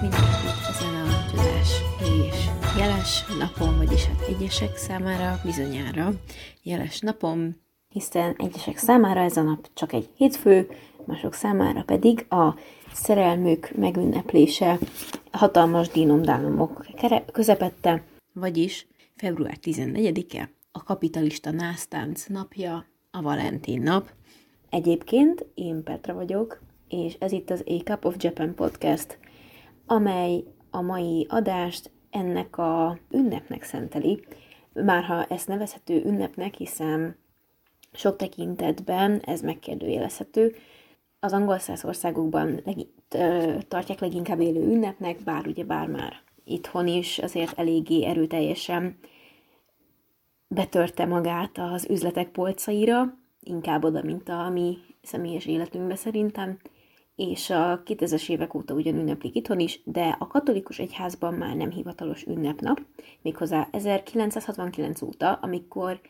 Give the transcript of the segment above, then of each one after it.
mindenkit ezen a tudás és jeles napon, vagyis hát egyesek számára bizonyára jeles napom, hiszen egyesek számára ez a nap csak egy hétfő, mások számára pedig a szerelmük megünneplése. Hatalmas dínomdálomok közepette, vagyis február 14-e a kapitalista násztánc napja, a Valentin nap. Egyébként én Petra vagyok, és ez itt az A Cup of Japan podcast, amely a mai adást ennek a ünnepnek szenteli, már ha ezt nevezhető ünnepnek, hiszen sok tekintetben ez megkérdőjelezhető, az angol száz országokban leg, tartják leginkább élő ünnepnek, bár ugye bár már itthon is azért eléggé erőteljesen betörte magát az üzletek polcaira, inkább oda, mint a mi személyes életünkbe szerintem, és a 2000-es évek óta ugyan ünneplik itthon is, de a katolikus egyházban már nem hivatalos ünnepnap, méghozzá 1969 óta, amikor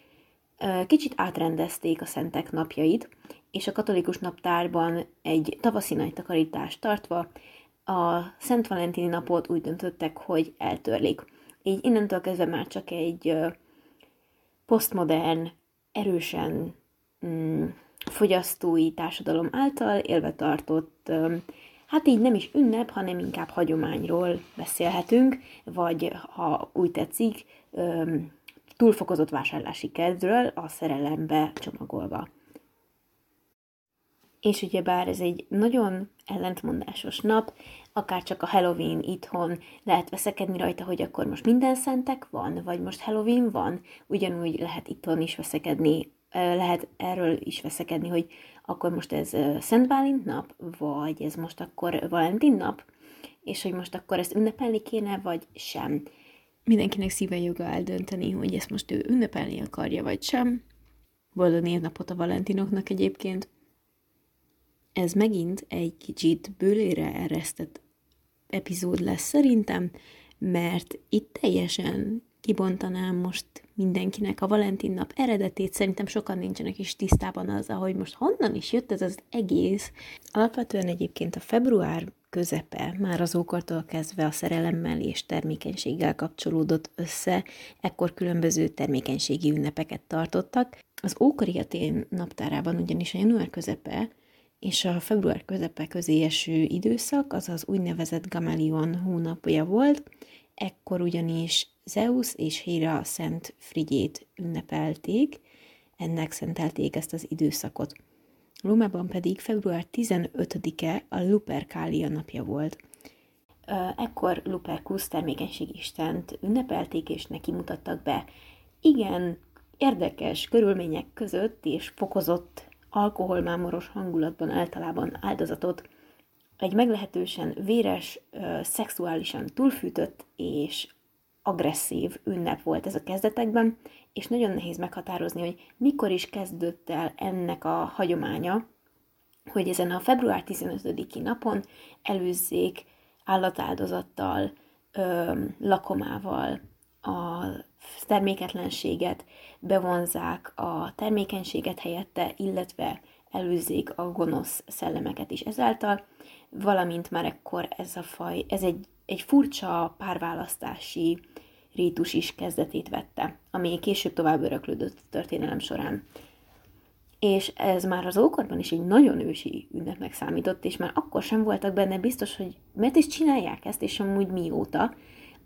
kicsit átrendezték a szentek napjait, és a katolikus naptárban egy tavaszi nagy tartva a Szent Valentini napot úgy döntöttek, hogy eltörlik. Így innentől kezdve már csak egy posztmodern, erősen mm, fogyasztói társadalom által élve tartott, hát így nem is ünnep, hanem inkább hagyományról beszélhetünk, vagy ha úgy tetszik, túlfokozott vásárlási kedvről a szerelembe csomagolva. És ugye bár ez egy nagyon ellentmondásos nap, akár csak a Halloween itthon lehet veszekedni rajta, hogy akkor most minden szentek van, vagy most Halloween van, ugyanúgy lehet itthon is veszekedni, lehet erről is veszekedni, hogy akkor most ez Szent Bálint nap, vagy ez most akkor Valentin nap, és hogy most akkor ezt ünnepelni kéne, vagy sem. Mindenkinek szíve joga eldönteni, hogy ezt most ő ünnepelni akarja, vagy sem. Boldog névnapot a Valentinoknak egyébként. Ez megint egy kicsit bőlére eresztett epizód lesz szerintem, mert itt teljesen kibontanám most mindenkinek a Valentin nap eredetét, szerintem sokan nincsenek is tisztában az, hogy most honnan is jött ez az egész. Alapvetően egyébként a február közepe már az ókortól kezdve a szerelemmel és termékenységgel kapcsolódott össze, ekkor különböző termékenységi ünnepeket tartottak. Az ókori Atén naptárában ugyanis a január közepe és a február közepe közé eső időszak, az az úgynevezett Gamalion hónapja volt, ekkor ugyanis Zeus és Hera Szent Frigyét ünnepelték, ennek szentelték ezt az időszakot. Rómában pedig február 15-e a Lupercalia napja volt. Ekkor Lupercus termékenység istent ünnepelték és neki mutattak be igen érdekes körülmények között és fokozott alkoholmámoros hangulatban általában áldozatot egy meglehetősen véres, szexuálisan túlfűtött és agresszív ünnep volt ez a kezdetekben, és nagyon nehéz meghatározni, hogy mikor is kezdődött el ennek a hagyománya, hogy ezen a február 15-i napon előzzék állatáldozattal, ö, lakomával a terméketlenséget, bevonzák a termékenységet helyette, illetve előzzék a gonosz szellemeket is ezáltal, valamint már ekkor ez a faj, ez egy, egy furcsa párválasztási rítus is kezdetét vette, ami később tovább öröklődött a történelem során. És ez már az ókorban is egy nagyon ősi ünnepnek számított, és már akkor sem voltak benne biztos, hogy miért is csinálják ezt, és amúgy mióta,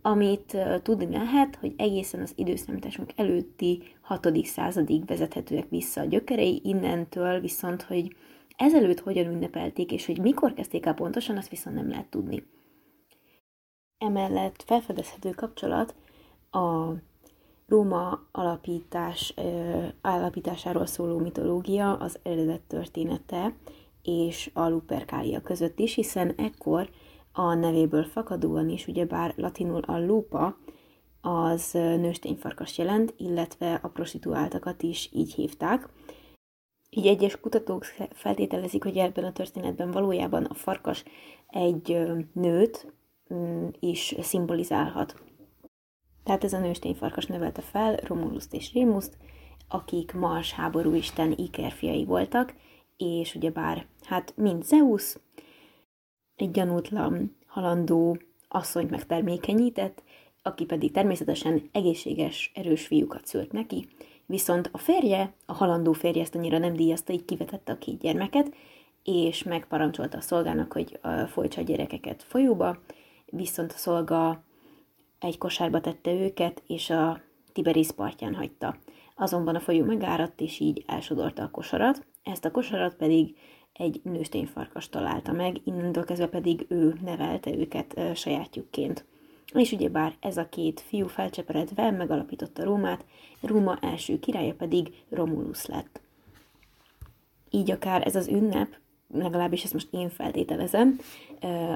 amit tudni lehet, hogy egészen az időszámításunk előtti 6. századig vezethetőek vissza a gyökerei, innentől viszont, hogy ezelőtt hogyan ünnepelték, és hogy mikor kezdték el pontosan, azt viszont nem lehet tudni. Emellett felfedezhető kapcsolat a Róma alapítás, alapításáról szóló mitológia, az eredet története és a Luperkália között is, hiszen ekkor a nevéből fakadóan is, ugyebár latinul a lupa az nőstényfarkas jelent, illetve a prostituáltakat is így hívták. Így egyes kutatók feltételezik, hogy ebben a történetben valójában a farkas egy nőt is szimbolizálhat. Tehát ez a nőstényfarkas nevelte fel Romuluszt és Rémuszt, akik Mars háború isten ikerfiai voltak, és ugyebár, hát mind Zeus, egy gyanútlan, halandó asszonyt megtermékenyített, aki pedig természetesen egészséges, erős fiúkat szült neki, viszont a férje, a halandó férje ezt annyira nem díjazta, így kivetette a két gyermeket, és megparancsolta a szolgának, hogy folytsa a gyerekeket folyóba, viszont a szolga egy kosárba tette őket, és a Tiberis partján hagyta. Azonban a folyó megáradt, és így elsodorta a kosarat, ezt a kosarat pedig egy nőstényfarkas találta meg, innentől kezdve pedig ő nevelte őket sajátjukként. És ugyebár ez a két fiú felcseperedve megalapította Rómát, Róma első királya pedig Romulus lett. Így akár ez az ünnep, legalábbis ezt most én feltételezem,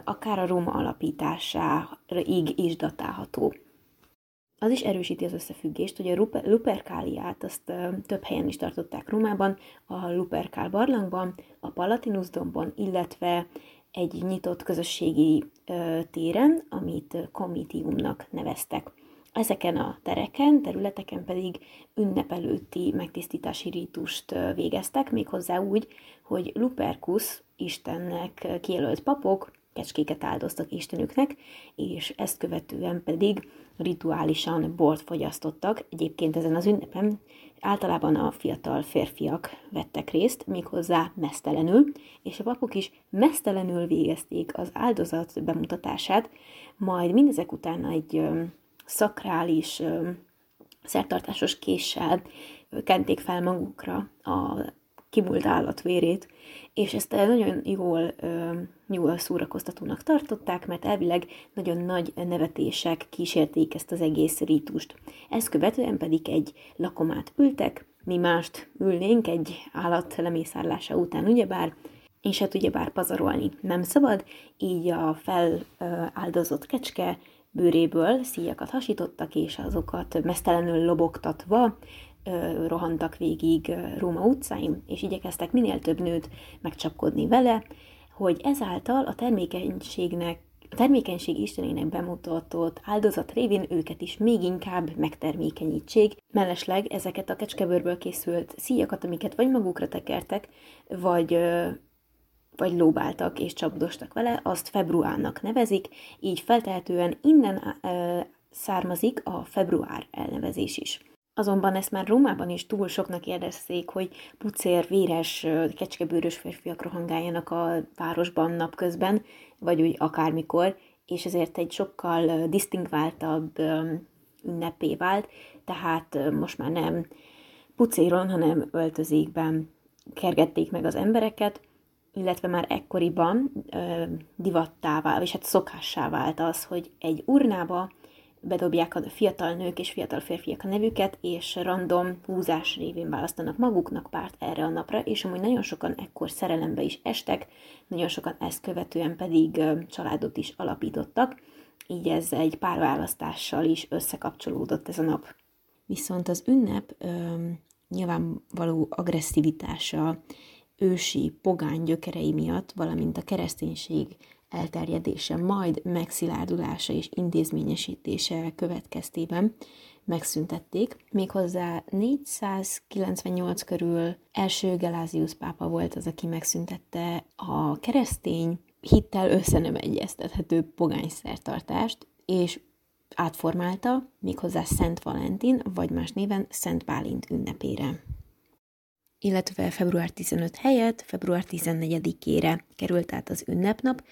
akár a Róma alapításáig is datálható. Az is erősíti az összefüggést, hogy a Luperkáliát azt több helyen is tartották Rómában, a Luperkál barlangban, a Palatinus dombon, illetve egy nyitott közösségi téren, amit komitiumnak neveztek. Ezeken a tereken, területeken pedig ünnepelőti megtisztítási rítust végeztek, méghozzá úgy, hogy Lupercus Istennek kijelölt papok kecskéket áldoztak Istenüknek, és ezt követően pedig rituálisan bort fogyasztottak. Egyébként ezen az ünnepen általában a fiatal férfiak vettek részt, méghozzá mesztelenül, és a papok is mesztelenül végezték az áldozat bemutatását, majd mindezek után egy szakrális, szertartásos késsel kenték fel magukra a kimúlt állatvérét, és ezt nagyon jól, jól szórakoztatónak tartották, mert elvileg nagyon nagy nevetések kísérték ezt az egész rítust. Ezt követően pedig egy lakomát ültek, mi mást ülnénk egy állat lemészárlása után, ugyebár, és hát ugyebár pazarolni nem szabad, így a feláldozott kecske bőréből szíjakat hasítottak, és azokat mesztelenül lobogtatva rohantak végig Róma utcáin, és igyekeztek minél több nőt megcsapkodni vele, hogy ezáltal a termékenységnek a termékenység istenének bemutatott áldozat révén őket is még inkább megtermékenyítsék. Mellesleg ezeket a kecskebőrből készült szíjakat, amiket vagy magukra tekertek, vagy, vagy lóbáltak és csapdostak vele, azt februárnak nevezik, így feltehetően innen származik a február elnevezés is. Azonban ezt már Rómában is túl soknak érezték, hogy pucér, véres, kecskebőrös férfiak rohangáljanak a városban napközben, vagy úgy akármikor, és ezért egy sokkal disztingváltabb ünnepé vált, tehát most már nem pucéron, hanem öltözékben kergették meg az embereket, illetve már ekkoriban divattá vált, és hát szokássá vált az, hogy egy urnába bedobják a fiatal nők és fiatal férfiak a nevüket, és random húzás révén választanak maguknak párt erre a napra, és amúgy nagyon sokan ekkor szerelembe is estek, nagyon sokan ezt követően pedig családot is alapítottak, így ez egy párválasztással is összekapcsolódott ez a nap. Viszont az ünnep ö, nyilvánvaló agresszivitása, ősi pogány gyökerei miatt, valamint a kereszténység elterjedése, majd megszilárdulása és intézményesítése következtében megszüntették. Méghozzá 498 körül első Gelázius pápa volt az, aki megszüntette a keresztény hittel össze nem egyeztethető pogány szertartást, és átformálta méghozzá Szent Valentin, vagy más néven Szent Bálint ünnepére illetve február 15 helyett február 14-ére került át az ünnepnap,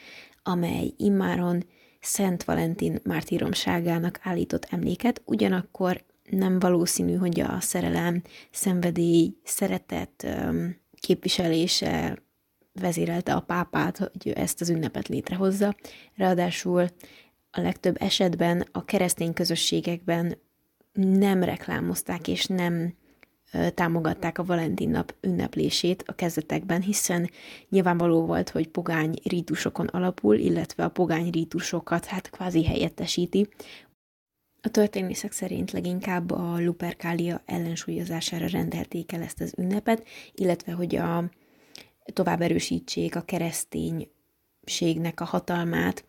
amely immáron Szent Valentin mártíromságának állított emléket, ugyanakkor nem valószínű, hogy a szerelem, szenvedély, szeretet képviselése vezérelte a pápát, hogy ezt az ünnepet létrehozza. Ráadásul a legtöbb esetben a keresztény közösségekben nem reklámozták és nem támogatták a Valentin nap ünneplését a kezdetekben, hiszen nyilvánvaló volt, hogy pogány rítusokon alapul, illetve a pogány rítusokat hát kvázi helyettesíti. A történészek szerint leginkább a Luperkália ellensúlyozására rendelték el ezt az ünnepet, illetve hogy a tovább erősítsék a kereszténységnek a hatalmát,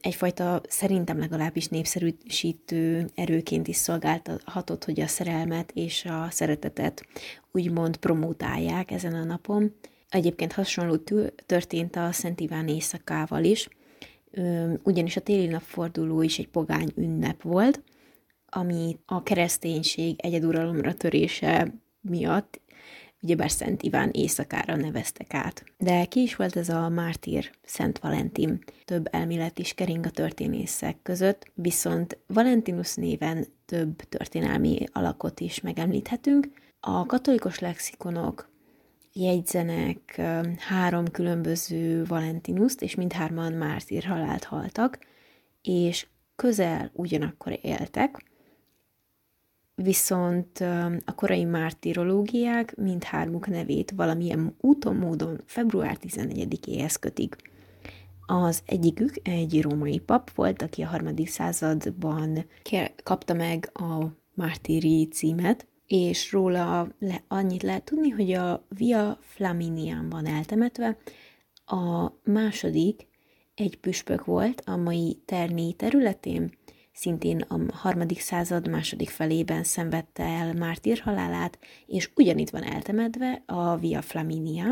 egyfajta szerintem legalábbis népszerűsítő erőként is szolgálhatott, hogy a szerelmet és a szeretetet úgymond promótálják ezen a napon. Egyébként hasonló történt a Szent Iván éjszakával is, ugyanis a téli napforduló is egy pogány ünnep volt, ami a kereszténység egyeduralomra törése miatt ugyebár Szent Iván éjszakára neveztek át. De ki is volt ez a mártír Szent Valentin? Több elmélet is kering a történészek között, viszont Valentinus néven több történelmi alakot is megemlíthetünk. A katolikus lexikonok jegyzenek három különböző Valentinuszt, és mindhárman mártír halált haltak, és közel ugyanakkor éltek, viszont a korai mártirológiák mindhármuk nevét valamilyen úton, módon február 14-éhez kötik. Az egyikük egy római pap volt, aki a harmadik században kapta meg a mártíri címet, és róla le, annyit lehet tudni, hogy a Via Flaminian van eltemetve, a második egy püspök volt a mai Terni területén, szintén a harmadik század második felében szenvedte el mártír halálát, és ugyanitt van eltemetve a Via Flaminia,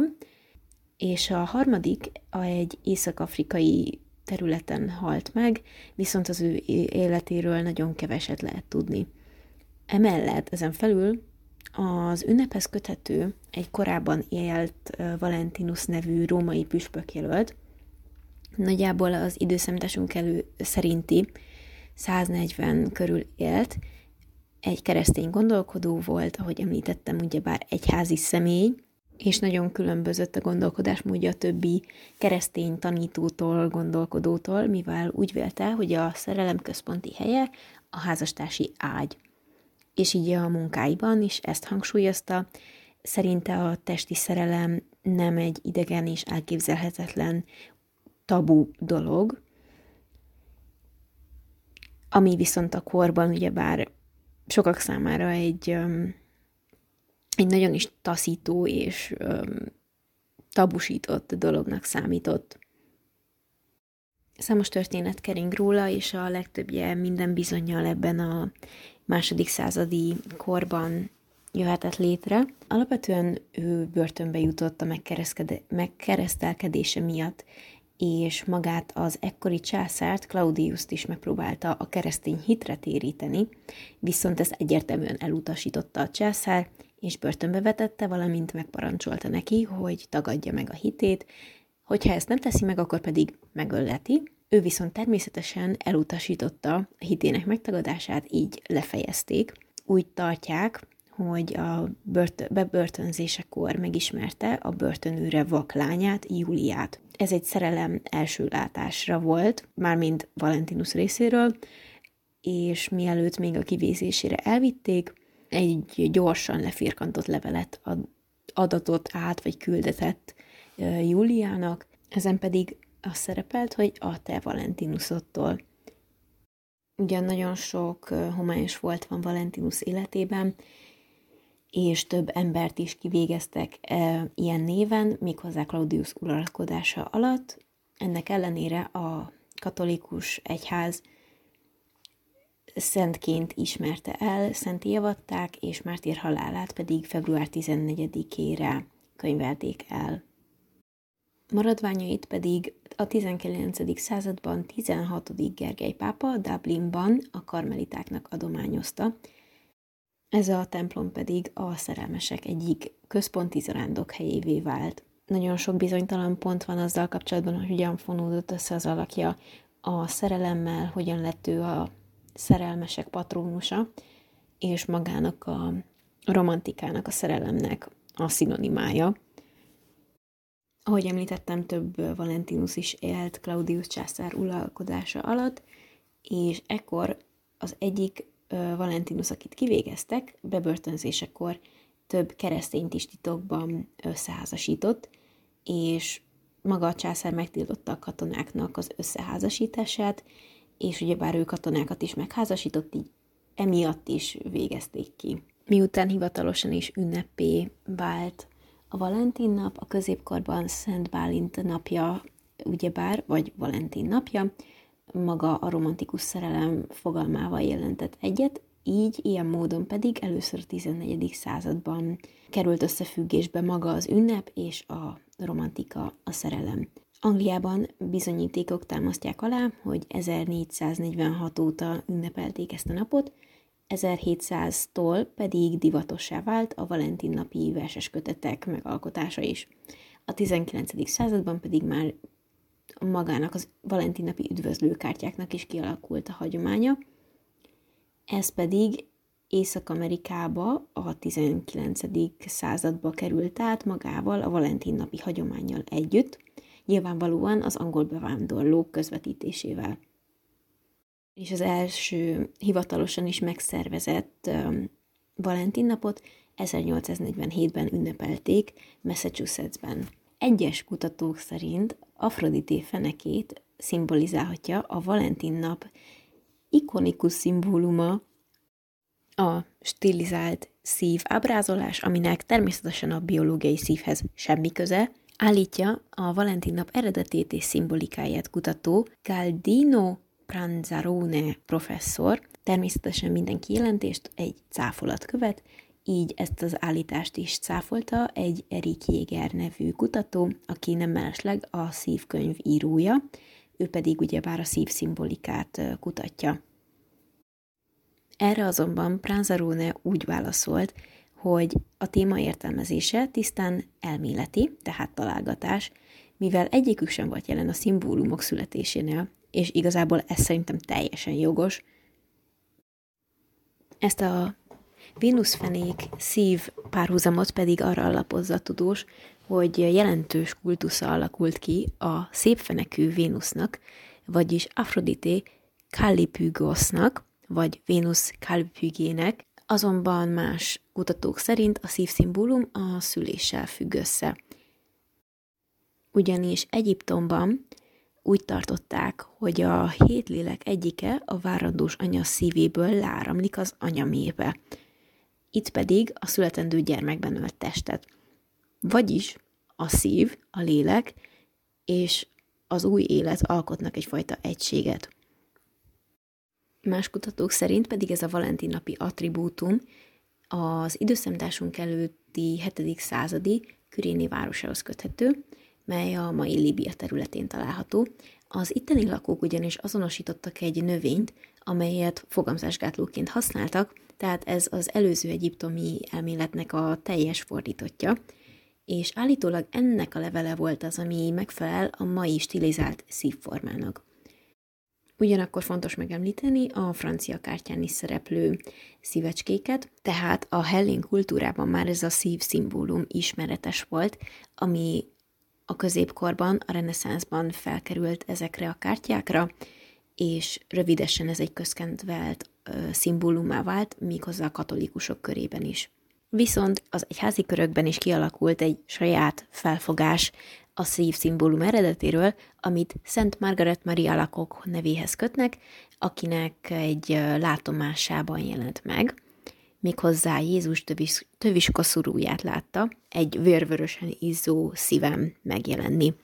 és a harmadik a egy észak-afrikai területen halt meg, viszont az ő életéről nagyon keveset lehet tudni. Emellett ezen felül az ünnephez köthető egy korábban élt Valentinus nevű római püspök jelölt, nagyjából az időszámításunk elő szerinti 140 körül élt, egy keresztény gondolkodó volt, ahogy említettem, ugyebár egyházi személy, és nagyon különbözött a gondolkodásmódja a többi keresztény tanítótól, gondolkodótól, mivel úgy vélte, hogy a szerelem központi helye a házastársi ágy. És így a munkáiban is ezt hangsúlyozta, szerinte a testi szerelem nem egy idegen és elképzelhetetlen tabu dolog, ami viszont a korban ugyebár sokak számára egy, egy nagyon is taszító és tabusított dolognak számított. Számos történet kering róla, és a legtöbbje minden bizonyal ebben a második századi korban jöhetett létre. Alapvetően ő börtönbe jutott a megkeresztelkedése miatt, és magát az ekkori császárt, Claudius-t is megpróbálta a keresztény hitre téríteni, viszont ezt egyértelműen elutasította a császár, és börtönbe vetette, valamint megparancsolta neki, hogy tagadja meg a hitét, hogyha ezt nem teszi meg, akkor pedig megölleti. Ő viszont természetesen elutasította a hitének megtagadását, így lefejezték. Úgy tartják, hogy a bört- bebörtönzésekor megismerte a börtönőre vaklányát, Júliát. Ez egy szerelem első látásra volt, mármint Valentinus részéről, és mielőtt még a kivézésére elvitték, egy gyorsan lefirkantott levelet adatot át, vagy küldetett Júliának, ezen pedig az szerepelt, hogy a te Valentinuszottól. Ugyan nagyon sok homályos volt van Valentinus életében, és több embert is kivégeztek e, ilyen néven, méghozzá Claudius uralkodása alatt. Ennek ellenére a katolikus egyház szentként ismerte el, szenté javatták, és mártír halálát pedig február 14-ére könyvelték el. Maradványait pedig a 19. században 16. Gergely pápa Dublinban a karmelitáknak adományozta, ez a templom pedig a szerelmesek egyik központi zarándok helyévé vált. Nagyon sok bizonytalan pont van azzal kapcsolatban, hogy hogyan fonódott össze az alakja a szerelemmel, hogyan lett ő a szerelmesek patrónusa, és magának a romantikának, a szerelemnek a szinonimája. Ahogy említettem, több Valentinus is élt Claudius császár uralkodása alatt, és ekkor az egyik Valentinus, akit kivégeztek, bebörtönzésekor több keresztényt is titokban összeházasított, és maga a császár megtiltotta a katonáknak az összeházasítását, és ugyebár ő katonákat is megházasított, így emiatt is végezték ki. Miután hivatalosan is ünnepé vált a Valentin nap, a középkorban Szent Bálint napja, ugyebár, vagy Valentin napja, maga a romantikus szerelem fogalmával jelentett egyet, így ilyen módon pedig először a 14. században került összefüggésbe maga az ünnep és a romantika, a szerelem. Angliában bizonyítékok támasztják alá, hogy 1446 óta ünnepelték ezt a napot, 1700-tól pedig divatossá vált a Valentin napi verses kötetek megalkotása is. A 19. században pedig már magának az Valentin napi üdvözlőkártyáknak is kialakult a hagyománya. Ez pedig Észak-Amerikába a 19. századba került át magával a Valentin napi hagyományjal együtt, nyilvánvalóan az angol bevándorlók közvetítésével. És az első hivatalosan is megszervezett um, Valentin napot 1847-ben ünnepelték Massachusettsben. Egyes kutatók szerint Afrodité fenekét szimbolizálhatja a Valentin nap ikonikus szimbóluma, a stilizált szív ábrázolás, aminek természetesen a biológiai szívhez semmi köze, állítja a Valentin nap eredetét és szimbolikáját kutató Galdino Pranzarone professzor. Természetesen minden kijelentést egy cáfolat követ, így ezt az állítást is cáfolta egy Erik Jéger nevű kutató, aki nem mellesleg a szívkönyv írója, ő pedig ugyebár a szívszimbolikát kutatja. Erre azonban Pranzarone úgy válaszolt, hogy a téma értelmezése tisztán elméleti, tehát találgatás, mivel egyikük sem volt jelen a szimbólumok születésénél, és igazából ez szerintem teljesen jogos. Ezt a Vénuszfenék szív párhuzamot pedig arra alapozza a tudós, hogy jelentős kultusza alakult ki a szépfenekű Vénusznak, vagyis Afrodité Kallipygosnak, vagy Vénusz Kallipygének, azonban más kutatók szerint a szívszimbólum a szüléssel függ össze. Ugyanis Egyiptomban úgy tartották, hogy a hét lélek egyike a várandós anya szívéből láramlik az anyamébe. Itt pedig a születendő gyermekben ölt testet. Vagyis a szív, a lélek és az új élet alkotnak egyfajta egységet. Más kutatók szerint pedig ez a Valentin napi attribútum az időszámításunk előtti 7. századi Küréni városához köthető, mely a mai Líbia területén található. Az itteni lakók ugyanis azonosítottak egy növényt, amelyet fogamzásgátlóként használtak, tehát ez az előző egyiptomi elméletnek a teljes fordítotja, és állítólag ennek a levele volt az, ami megfelel a mai stilizált szívformának. Ugyanakkor fontos megemlíteni a francia kártyán is szereplő szívecskéket, tehát a hellén kultúrában már ez a szív szimbólum ismeretes volt, ami a középkorban, a reneszánszban felkerült ezekre a kártyákra, és rövidesen ez egy közkedvelt szimbólumá vált, méghozzá a katolikusok körében is. Viszont az egyházi körökben is kialakult egy saját felfogás a szív szimbólum eredetéről, amit Szent Margaret Maria Lakok nevéhez kötnek, akinek egy látomásában jelent meg, méghozzá Jézus tövis, tövis koszorúját látta, egy vörvörösen izzó szívem megjelenni.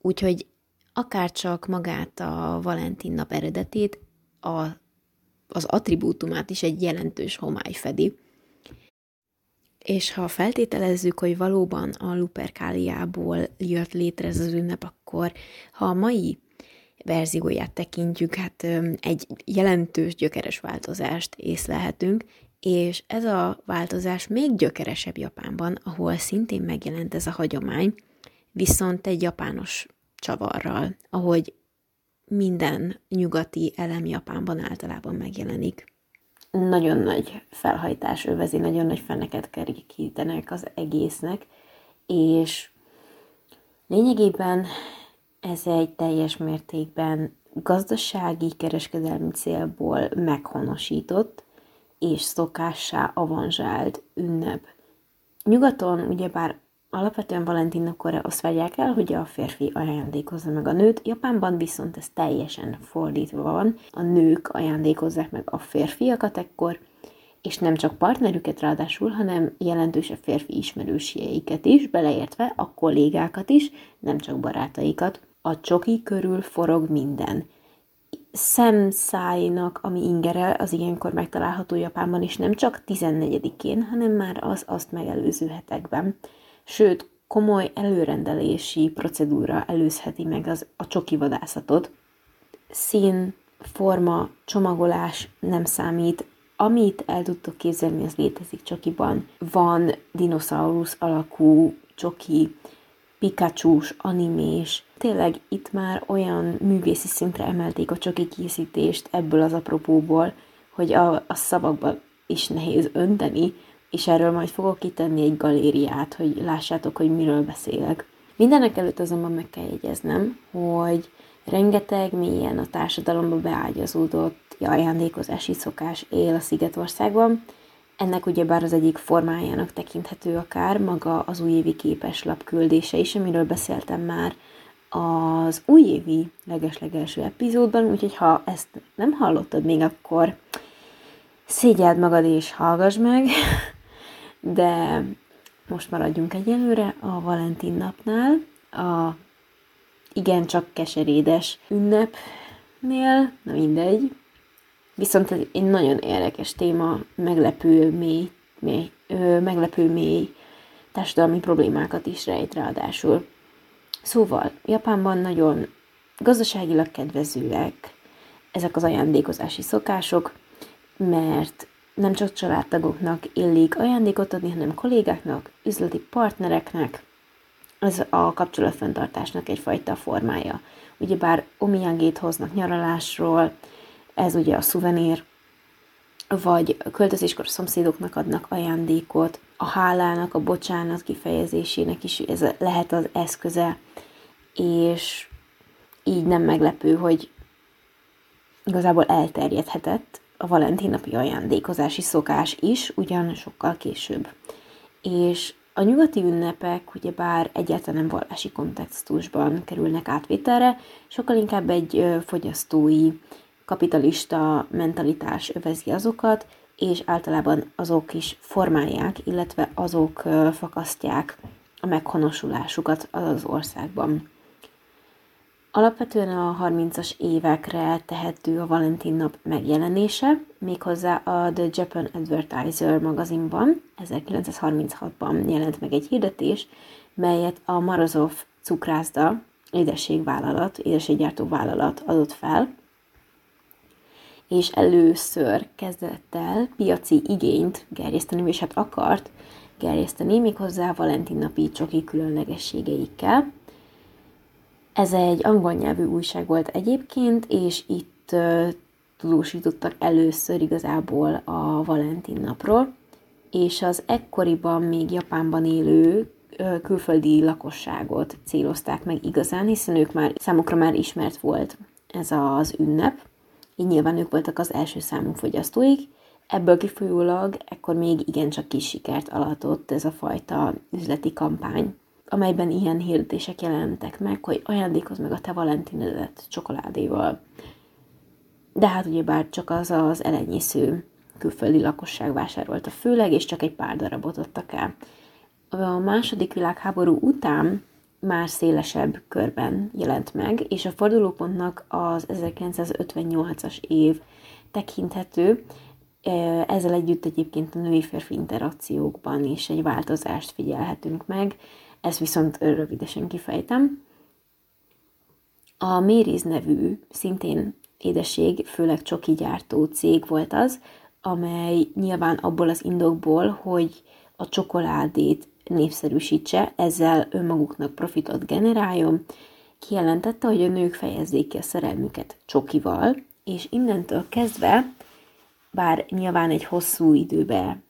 Úgyhogy akár csak magát a Valentin nap eredetét, a, az attribútumát is egy jelentős homály fedi, és ha feltételezzük, hogy valóban a Luperkáliából jött létre ez az ünnep, akkor ha a mai verzióját tekintjük, hát egy jelentős gyökeres változást észlelhetünk, és ez a változás még gyökeresebb Japánban, ahol szintén megjelent ez a hagyomány, viszont egy japános csavarral, ahogy minden nyugati elem Japánban általában megjelenik. Nagyon nagy felhajtás övezi, nagyon nagy feneket kerekítenek az egésznek, és lényegében ez egy teljes mértékben gazdasági, kereskedelmi célból meghonosított és szokássá avanzsált ünnep. Nyugaton ugyebár Alapvetően Valentin napkor azt várják el, hogy a férfi ajándékozza meg a nőt, Japánban viszont ez teljesen fordítva van, a nők ajándékozzák meg a férfiakat ekkor, és nem csak partnerüket ráadásul, hanem jelentősebb férfi ismerőseiket is, beleértve a kollégákat is, nem csak barátaikat. A csoki körül forog minden. Szemszájnak, ami ingere, az ilyenkor megtalálható Japánban is nem csak 14-én, hanem már az azt megelőző hetekben. Sőt, komoly előrendelési procedúra előzheti meg az, a csoki vadászatot. Szín, forma, csomagolás nem számít, amit el tudtok képzelni, az létezik csokiban. Van dinoszaurusz alakú csoki, pikachu animés. Tényleg itt már olyan művészi szintre emelték a csoki készítést ebből az apropóból, hogy a, a szavakba is nehéz önteni, és erről majd fogok kitenni egy galériát, hogy lássátok, hogy miről beszélek. Mindenek előtt azonban meg kell jegyeznem, hogy rengeteg mélyen a társadalomba beágyazódott ajándékozási szokás él a Szigetországban. Ennek ugyebár az egyik formájának tekinthető akár maga az újévi képeslap küldése is, amiről beszéltem már az újévi legeslegelső epizódban, úgyhogy ha ezt nem hallottad még, akkor szégyeld magad és hallgass meg, de most maradjunk egyelőre a Valentin napnál, a igencsak keserédes ünnepnél, na mindegy. Viszont ez egy nagyon érdekes téma, meglepő mély, mély ö, meglepő mély társadalmi problémákat is rejt ráadásul. Szóval, Japánban nagyon gazdaságilag kedvezőek ezek az ajándékozási szokások, mert nem csak családtagoknak illik ajándékot adni, hanem kollégáknak, üzleti partnereknek. Ez a kapcsolatfenntartásnak egyfajta formája. Ugyebár omiyagét hoznak nyaralásról, ez ugye a szuvenír, vagy költözéskor a szomszédoknak adnak ajándékot, a hálának, a bocsánat kifejezésének is ez lehet az eszköze, és így nem meglepő, hogy igazából elterjedhetett a Valentin napi ajándékozási szokás is, ugyan sokkal később. És a nyugati ünnepek ugyebár egyáltalán nem vallási kontextusban kerülnek átvételre, sokkal inkább egy fogyasztói, kapitalista mentalitás övezi azokat, és általában azok is formálják, illetve azok fakasztják a meghonosulásukat az országban. Alapvetően a 30-as évekre tehető a Valentin nap megjelenése, méghozzá a The Japan Advertiser magazinban 1936-ban jelent meg egy hirdetés, melyet a Marozov cukrászda, édességvállalat, édességgyártó vállalat adott fel, és először kezdett el piaci igényt gerjeszteni, és hát akart gerjeszteni, méghozzá Valentin napi csoki különlegességeikkel, ez egy angol nyelvű újság volt egyébként, és itt tudósítottak először igazából a Valentin napról, és az ekkoriban még Japánban élő külföldi lakosságot célozták meg igazán, hiszen ők már, számukra már ismert volt ez az ünnep, így nyilván ők voltak az első számú fogyasztóik, ebből kifolyólag ekkor még igencsak kis sikert alatott ez a fajta üzleti kampány amelyben ilyen hirdetések jelentek meg, hogy ajándékoz meg a te valentinedet csokoládéval. De hát ugyebár csak az az elenyésző külföldi lakosság vásárolta főleg, és csak egy pár darabot adtak el. A második világháború után már szélesebb körben jelent meg, és a fordulópontnak az 1958-as év tekinthető, ezzel együtt egyébként a női-férfi interakciókban is egy változást figyelhetünk meg, ezt viszont rövidesen kifejtem. A Mériz nevű, szintén édesség, főleg csoki gyártó cég volt az, amely nyilván abból az indokból, hogy a csokoládét népszerűsítse, ezzel önmaguknak profitot generáljon, kijelentette, hogy a nők fejezzék ki a szerelmüket csokival, és innentől kezdve, bár nyilván egy hosszú időbe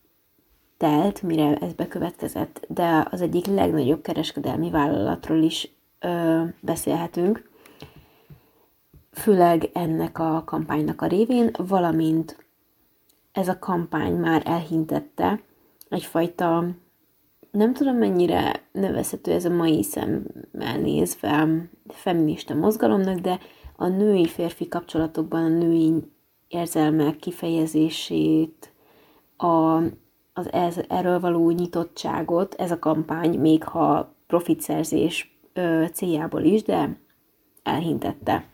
telt, mire ez bekövetkezett, de az egyik legnagyobb kereskedelmi vállalatról is ö, beszélhetünk, főleg ennek a kampánynak a révén, valamint ez a kampány már elhintette egyfajta, nem tudom mennyire nevezhető ez a mai szemmel nézve feminista mozgalomnak, de a női-férfi kapcsolatokban a női érzelmek kifejezését, a az ez, erről való nyitottságot ez a kampány, még ha profitszerzés ö, céljából is, de elhintette.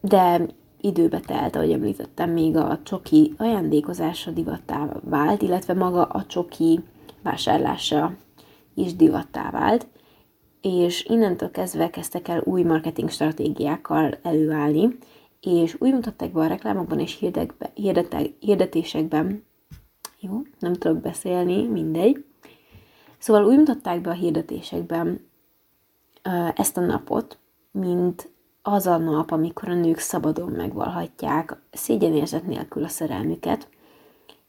De időbe telt, ahogy említettem, még a csoki ajándékozása divattá vált, illetve maga a csoki vásárlása is divattá vált, és innentől kezdve kezdtek el új marketing stratégiákkal előállni, és úgy mutatták be a reklámokban és hirdetésekben, jó, nem tudok beszélni, mindegy. Szóval úgy mutatták be a hirdetésekben ezt a napot, mint az a nap, amikor a nők szabadon megvalhatják szégyenérzet nélkül a szerelmüket,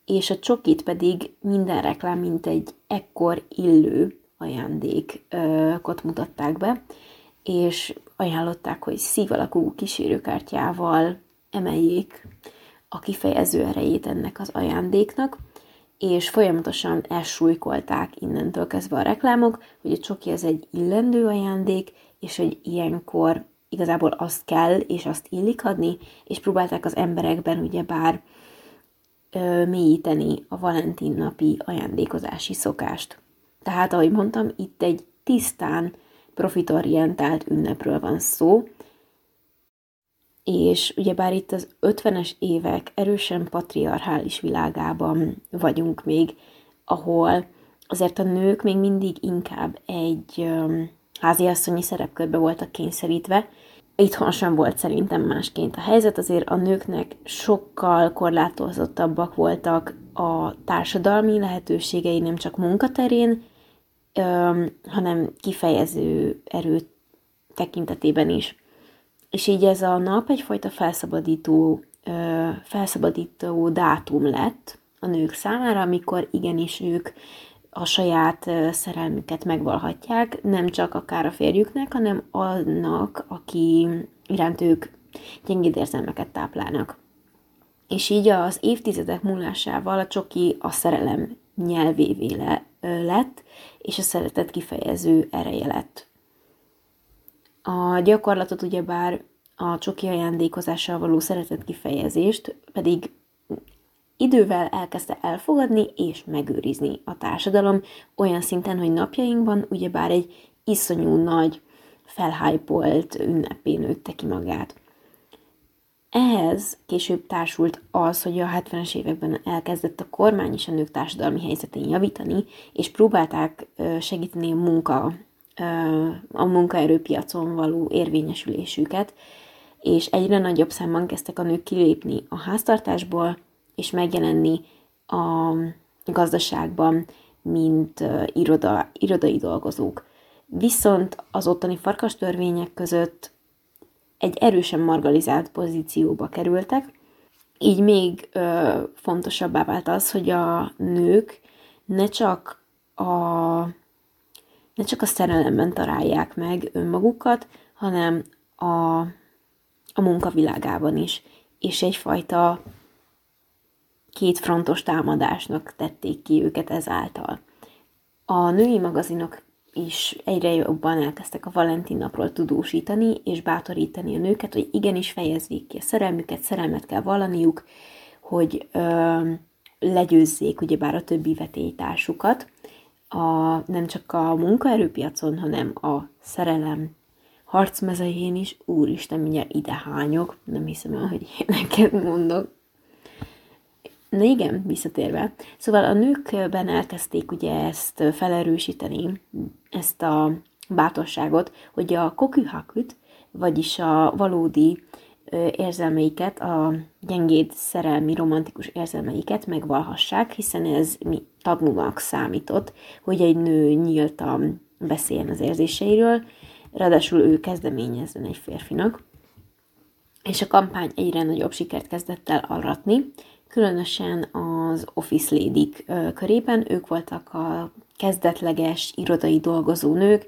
és a csokit pedig minden reklám, mint egy ekkor illő ajándékot mutatták be, és ajánlották, hogy szív alakú kísérőkártyával emeljék a kifejező erejét ennek az ajándéknak, és folyamatosan elsúlykolták innentől kezdve a reklámok, hogy a csoki az egy illendő ajándék, és hogy ilyenkor igazából azt kell, és azt illik adni, és próbálták az emberekben ugyebár ö, mélyíteni a Valentin napi ajándékozási szokást. Tehát, ahogy mondtam, itt egy tisztán profitorientált ünnepről van szó, és ugyebár itt az 50-es évek erősen patriarchális világában vagyunk még, ahol azért a nők még mindig inkább egy háziasszonyi szerepkörbe voltak kényszerítve. Itthon sem volt szerintem másként a helyzet, azért a nőknek sokkal korlátozottabbak voltak a társadalmi lehetőségei, nem csak munkaterén, hanem kifejező erő tekintetében is. És így ez a nap egyfajta felszabadító, felszabadító dátum lett a nők számára, amikor igenis ők a saját szerelmüket megvalhatják, nem csak akár a férjüknek, hanem annak, aki iránt ők gyengéd érzelmeket táplálnak. És így az évtizedek múlásával a csoki a szerelem nyelvévé le, lett, és a szeretet kifejező ereje lett. A gyakorlatot ugyebár a csoki ajándékozással való szeretet kifejezést pedig idővel elkezdte elfogadni és megőrizni a társadalom olyan szinten, hogy napjainkban ugyebár egy iszonyú nagy, felhájpolt ünnepé nőtte ki magát. Ehhez később társult az, hogy a 70-es években elkezdett a kormány is a nők társadalmi helyzetén javítani, és próbálták segíteni a munka, a munkaerőpiacon való érvényesülésüket, és egyre nagyobb számban kezdtek a nők kilépni a háztartásból, és megjelenni a gazdaságban, mint iroda, irodai dolgozók. Viszont az ottani farkas törvények között egy erősen margalizált pozícióba kerültek, így még ö, fontosabbá vált az, hogy a nők ne csak a, ne csak a szerelemben találják meg önmagukat, hanem a, a munkavilágában is, és egyfajta kétfrontos támadásnak tették ki őket ezáltal. A női magazinok is egyre jobban elkezdtek a Valentin napról tudósítani és bátorítani a nőket, hogy igenis fejezzék ki a szerelmüket, szerelmet kell vallaniuk, hogy ö, legyőzzék ugyebár a többi vetélytársukat, a, nem csak a munkaerőpiacon, hanem a szerelem harcmezején is, úristen, mindjárt ide hányok, nem hiszem el, hogy neked mondok. Na igen, visszatérve. Szóval a nőkben elkezdték ugye ezt felerősíteni, ezt a bátorságot, hogy a kokuhakut, vagyis a valódi érzelmeiket, a gyengéd szerelmi, romantikus érzelmeiket megvalhassák, hiszen ez mi tabunak számított, hogy egy nő nyíltan beszéljen az érzéseiről, ráadásul ő kezdeményezzen egy férfinak. És a kampány egyre nagyobb sikert kezdett el aratni, különösen az office lady körében, ők voltak a kezdetleges irodai dolgozó nők,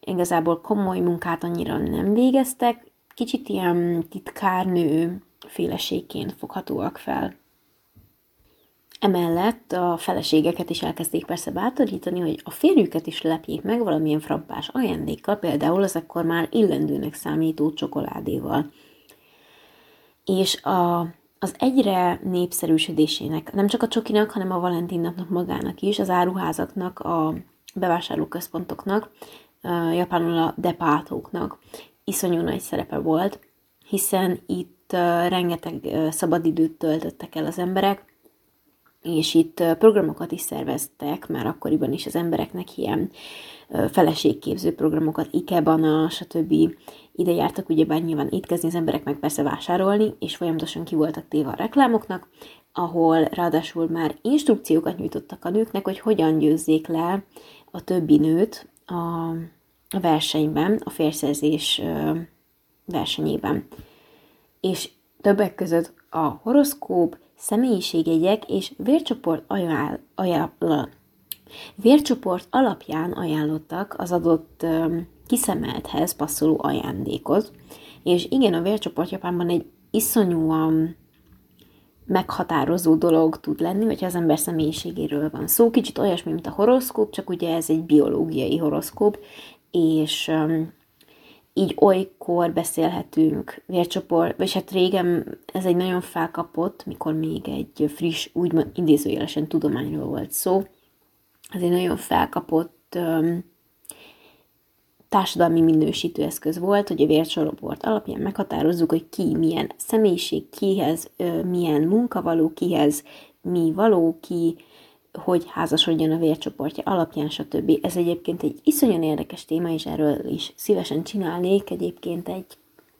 igazából komoly munkát annyira nem végeztek, kicsit ilyen titkárnő féleségként foghatóak fel. Emellett a feleségeket is elkezdték persze bátorítani, hogy a férjüket is lepjék meg valamilyen frappás ajándékkal, például az akkor már illendőnek számító csokoládéval. És a az egyre népszerűsödésének, nem csak a csokinak, hanem a Valentin magának is, az áruházaknak, a bevásárlóközpontoknak, japánul a depátóknak iszonyú nagy szerepe volt, hiszen itt rengeteg szabadidőt töltöttek el az emberek, és itt programokat is szerveztek, már akkoriban is az embereknek ilyen feleségképző programokat, Ikebana, stb. Ide jártak ugyebár nyilván étkezni, az emberek meg persze vásárolni, és folyamatosan ki voltak téve a reklámoknak, ahol ráadásul már instrukciókat nyújtottak a nőknek, hogy hogyan győzzék le a többi nőt a, versenyben, a férszerzés versenyében. És többek között a horoszkóp, személyiségjegyek és vércsoport, ajánl, ajánl, vércsoport alapján ajánlottak az adott kiszemelthez passzoló ajándékot. És igen, a vércsoport Japánban egy iszonyúan meghatározó dolog tud lenni, hogyha az ember személyiségéről van szó. Kicsit olyasmi, mint a horoszkóp, csak ugye ez egy biológiai horoszkóp, és um, így olykor beszélhetünk vércsoport, vagy hát régen ez egy nagyon felkapott, mikor még egy friss, úgy idézőjelesen tudományról volt szó, ez egy nagyon felkapott um, társadalmi minősítő eszköz volt, hogy a vércsoroport alapján meghatározzuk, hogy ki milyen személyiség, kihez milyen munkavaló, kihez mi való, ki hogy házasodjon a vércsoportja alapján, stb. Ez egyébként egy iszonyan érdekes téma, és erről is szívesen csinálnék egyébként egy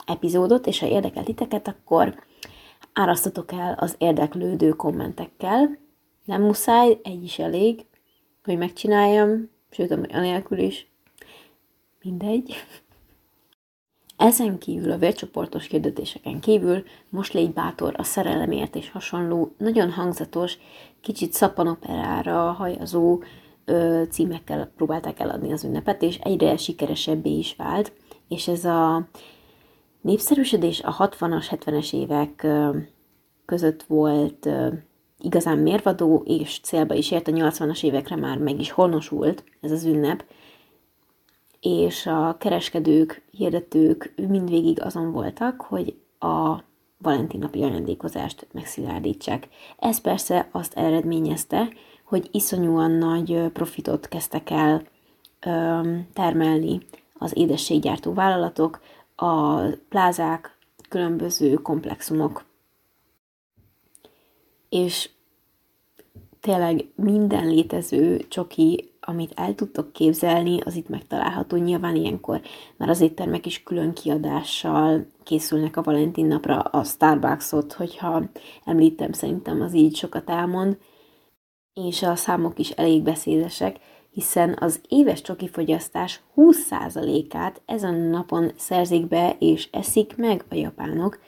epizódot, és ha érdekel titeket, akkor árasztatok el az érdeklődő kommentekkel. Nem muszáj, egy is elég, hogy megcsináljam, sőt, anélkül is mindegy. Ezen kívül a vércsoportos kérdetéseken kívül most légy bátor a szerelemért és hasonló, nagyon hangzatos, kicsit szappanoperára hajazó ö, címekkel próbálták eladni az ünnepet, és egyre sikeresebbé is vált, és ez a népszerűsödés a 60-as, 70-es évek között volt igazán mérvadó, és célba is ért, a 80-as évekre már meg is honosult ez az ünnep, és a kereskedők, hirdetők mindvégig azon voltak, hogy a Valentin napi ajándékozást megszilárdítsák. Ez persze azt eredményezte, hogy iszonyúan nagy profitot kezdtek el termelni az édességgyártó vállalatok, a plázák, különböző komplexumok. És tényleg minden létező csoki amit el tudtok képzelni, az itt megtalálható. Nyilván ilyenkor már az éttermek is külön kiadással készülnek a Valentin napra a Starbucksot, hogyha említem, szerintem az így sokat elmond, és a számok is elég beszédesek, hiszen az éves csoki fogyasztás 20%-át ezen a napon szerzik be és eszik meg a japánok,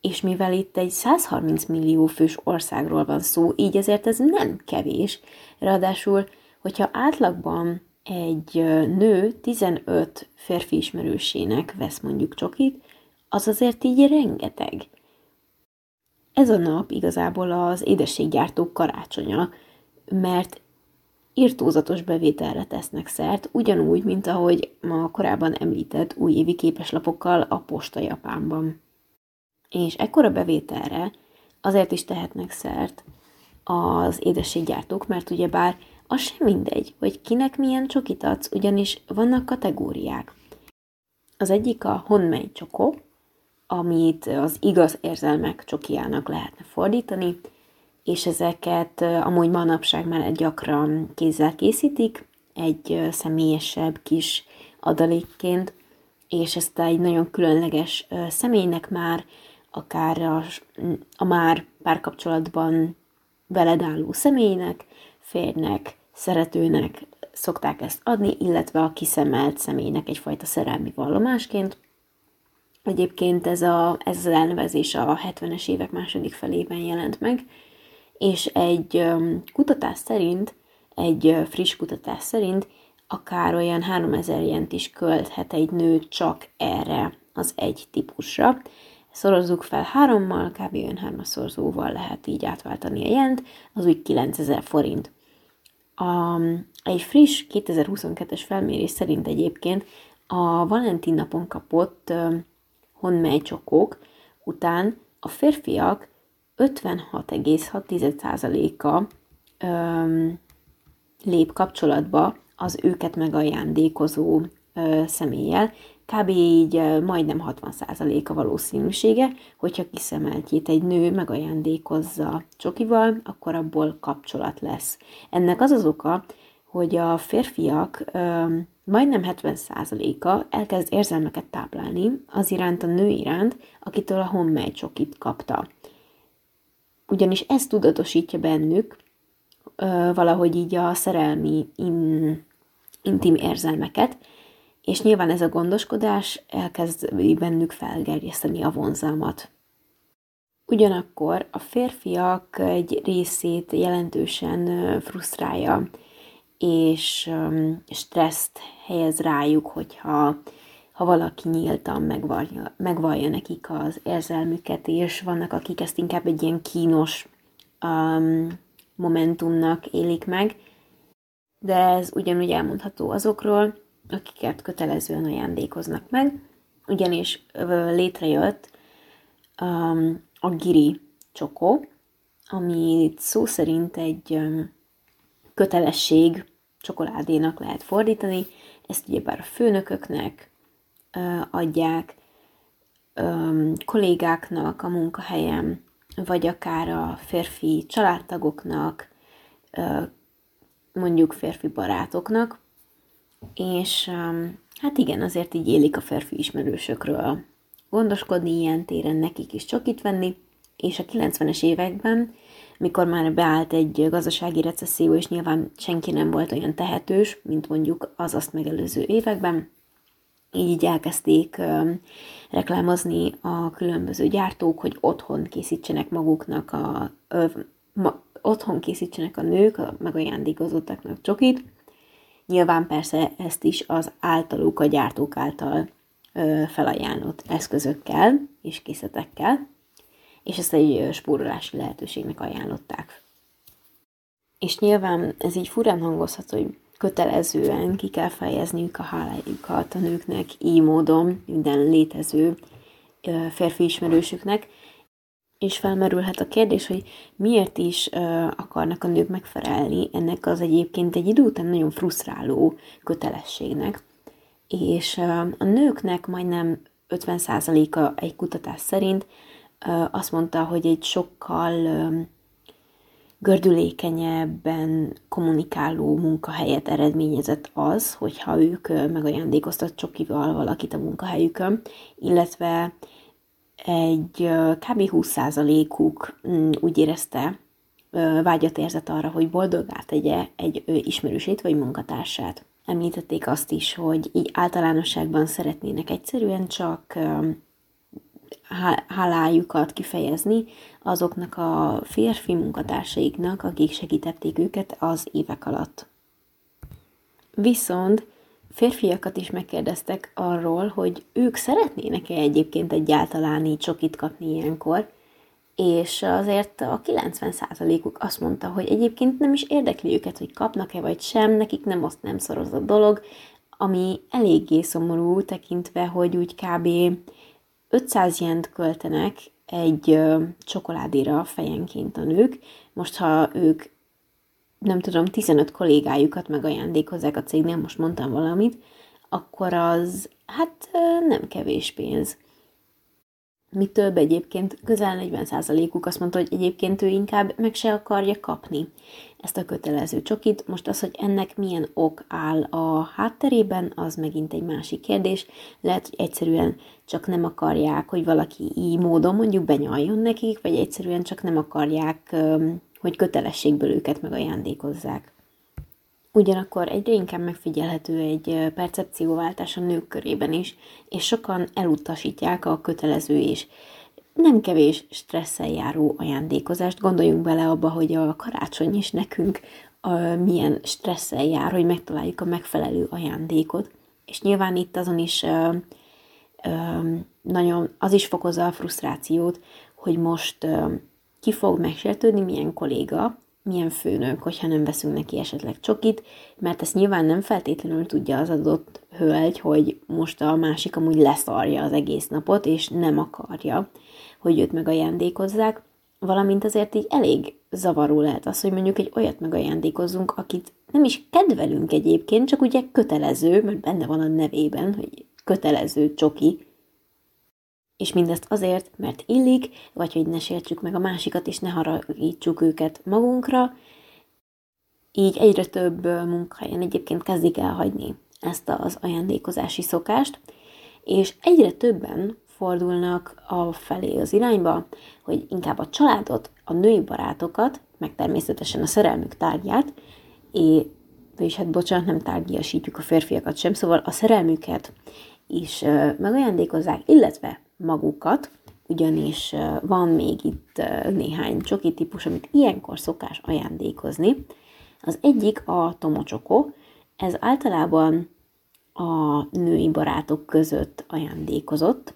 és mivel itt egy 130 millió fős országról van szó, így ezért ez nem kevés, ráadásul hogyha átlagban egy nő 15 férfi ismerősének vesz mondjuk csokit, az azért így rengeteg. Ez a nap igazából az édességgyártók karácsonya, mert irtózatos bevételre tesznek szert, ugyanúgy, mint ahogy ma korábban említett újévi képeslapokkal a posta Japánban. És ekkora bevételre azért is tehetnek szert az édességgyártók, mert ugyebár az sem mindegy, hogy kinek milyen csokit adsz, ugyanis vannak kategóriák. Az egyik a honmei csokó, amit az igaz érzelmek csokiának lehetne fordítani, és ezeket amúgy manapság már gyakran kézzel készítik, egy személyesebb kis adalékként, és ezt egy nagyon különleges személynek már, akár a, a már párkapcsolatban veled álló személynek, férnek, szeretőnek szokták ezt adni, illetve a kiszemelt személynek egyfajta szerelmi vallomásként. Egyébként ez, a, ez az elnevezés a 70-es évek második felében jelent meg, és egy kutatás szerint, egy friss kutatás szerint akár olyan 3000 jent is költhet egy nő csak erre az egy típusra. Szorozzuk fel hárommal, kb. olyan hármaszorzóval lehet így átváltani a jent, az úgy 9000 forint. A, egy friss 2022-es felmérés szerint egyébként a Valentin napon kapott honmely csokók után a férfiak 56,6%-a um, lép kapcsolatba az őket megajándékozó uh, személlyel, kb. így majdnem 60% a valószínűsége, hogyha kiszemeltjét egy nő megajándékozza csokival, akkor abból kapcsolat lesz. Ennek az az oka, hogy a férfiak majdnem 70%-a elkezd érzelmeket táplálni az iránt a nő iránt, akitől a homemade csokit kapta. Ugyanis ez tudatosítja bennük valahogy így a szerelmi in, intim érzelmeket, és nyilván ez a gondoskodás elkezd bennük felgerjeszteni a vonzalmat. Ugyanakkor a férfiak egy részét jelentősen frusztrálja, és stresszt helyez rájuk, hogyha ha valaki nyíltan megvallja, megvallja nekik az érzelmüket, és vannak, akik ezt inkább egy ilyen kínos um, momentumnak élik meg, de ez ugyanúgy elmondható azokról, akiket kötelezően ajándékoznak meg, ugyanis létrejött um, a giri csokó, ami szó szerint egy um, kötelesség csokoládénak lehet fordítani, ezt ugyebár a főnököknek uh, adják, um, kollégáknak a munkahelyen, vagy akár a férfi családtagoknak, uh, mondjuk férfi barátoknak, és um, hát igen, azért így élik a férfi ismerősökről gondoskodni ilyen téren, nekik is csokit venni, és a 90-es években, mikor már beállt egy gazdasági recesszió, és nyilván senki nem volt olyan tehetős, mint mondjuk az azt megelőző években, így elkezdték um, reklámozni a különböző gyártók, hogy otthon készítsenek maguknak a, ö, ma, otthon készítsenek a nők, a megajándékozottaknak csokit, Nyilván persze ezt is az általuk, a gyártók által felajánlott eszközökkel és készletekkel, és ezt egy spórolási lehetőségnek ajánlották. És nyilván ez így furán hangozhat, hogy kötelezően ki kell fejezniük a hálájukat a nőknek így módon minden létező férfi ismerősüknek, és felmerülhet a kérdés, hogy miért is uh, akarnak a nők megfelelni ennek az egyébként egy idő után nagyon frusztráló kötelességnek. És uh, a nőknek majdnem 50%-a egy kutatás szerint uh, azt mondta, hogy egy sokkal uh, gördülékenyebben kommunikáló munkahelyet eredményezett az, hogyha ők megajándékoztat csokival valakit a munkahelyükön, illetve egy kb. 20%-uk mm, úgy érezte, vágyat érzett arra, hogy boldogá tegye egy ismerősét vagy munkatársát. Említették azt is, hogy így általánosságban szeretnének egyszerűen csak hálájukat kifejezni azoknak a férfi munkatársaiknak, akik segítették őket az évek alatt. Viszont férfiakat is megkérdeztek arról, hogy ők szeretnének-e egyébként egyáltalán így csokit kapni ilyenkor, és azért a 90%-uk azt mondta, hogy egyébként nem is érdekli őket, hogy kapnak-e vagy sem, nekik nem azt nem szoroz a dolog, ami eléggé szomorú tekintve, hogy úgy kb. 500 jent költenek egy csokoládéra fejenként a nők. Most, ha ők nem tudom, 15 kollégájukat megajándékozzák a cégnél, most mondtam valamit, akkor az hát nem kevés pénz. Mi több egyébként, közel 40%-uk azt mondta, hogy egyébként ő inkább meg se akarja kapni ezt a kötelező csokit. Most az, hogy ennek milyen ok áll a hátterében, az megint egy másik kérdés. Lehet, hogy egyszerűen csak nem akarják, hogy valaki így módon mondjuk benyaljon nekik, vagy egyszerűen csak nem akarják hogy kötelességből őket megajándékozzák. Ugyanakkor egyre inkább megfigyelhető egy percepcióváltás a nők körében is, és sokan elutasítják a kötelező és nem kevés stresszel járó ajándékozást. Gondoljunk bele abba, hogy a karácsony is nekünk a, milyen stresszel jár, hogy megtaláljuk a megfelelő ajándékot. És nyilván itt azon is ö, ö, nagyon, az is fokozza a frusztrációt, hogy most ö, ki fog megsértődni, milyen kolléga, milyen főnök, hogyha nem veszünk neki esetleg csokit, mert ezt nyilván nem feltétlenül tudja az adott hölgy, hogy most a másik amúgy leszarja az egész napot, és nem akarja, hogy őt megajándékozzák, valamint azért így elég zavaró lehet az, hogy mondjuk egy olyat megajándékozzunk, akit nem is kedvelünk egyébként, csak ugye kötelező, mert benne van a nevében, hogy kötelező csoki, és mindezt azért, mert illik, vagy hogy ne sértsük meg a másikat, és ne haragítsuk őket magunkra. Így egyre több munkahelyen egyébként kezdik elhagyni ezt az ajándékozási szokást, és egyre többen fordulnak a felé az irányba, hogy inkább a családot, a női barátokat, meg természetesen a szerelmük tárgyát, és hát bocsánat, nem tárgyasítjuk a férfiakat sem, szóval a szerelmüket is megajándékozzák, illetve magukat, ugyanis van még itt néhány csoki típus, amit ilyenkor szokás ajándékozni. Az egyik a tomocsokó, ez általában a női barátok között ajándékozott,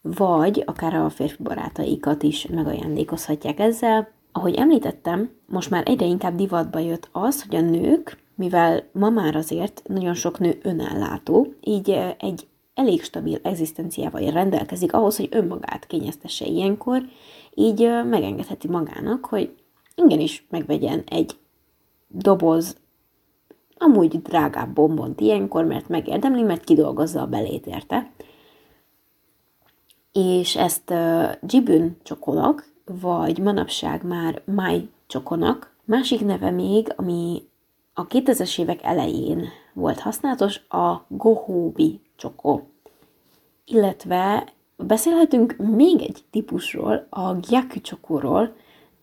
vagy akár a férfi barátaikat is megajándékozhatják ezzel. Ahogy említettem, most már egyre inkább divatba jött az, hogy a nők, mivel ma már azért nagyon sok nő önellátó, így egy elég stabil egzisztenciával rendelkezik ahhoz, hogy önmagát kényeztesse ilyenkor, így megengedheti magának, hogy igenis megvegyen egy doboz amúgy drágább bombont ilyenkor, mert megérdemli, mert kidolgozza a belét érte. És ezt uh, Jibun csokolak, vagy manapság már Mai csokonak, másik neve még, ami a 2000-es évek elején volt használatos, a Gohobi csokó. Illetve beszélhetünk még egy típusról, a Gyaku csokóról,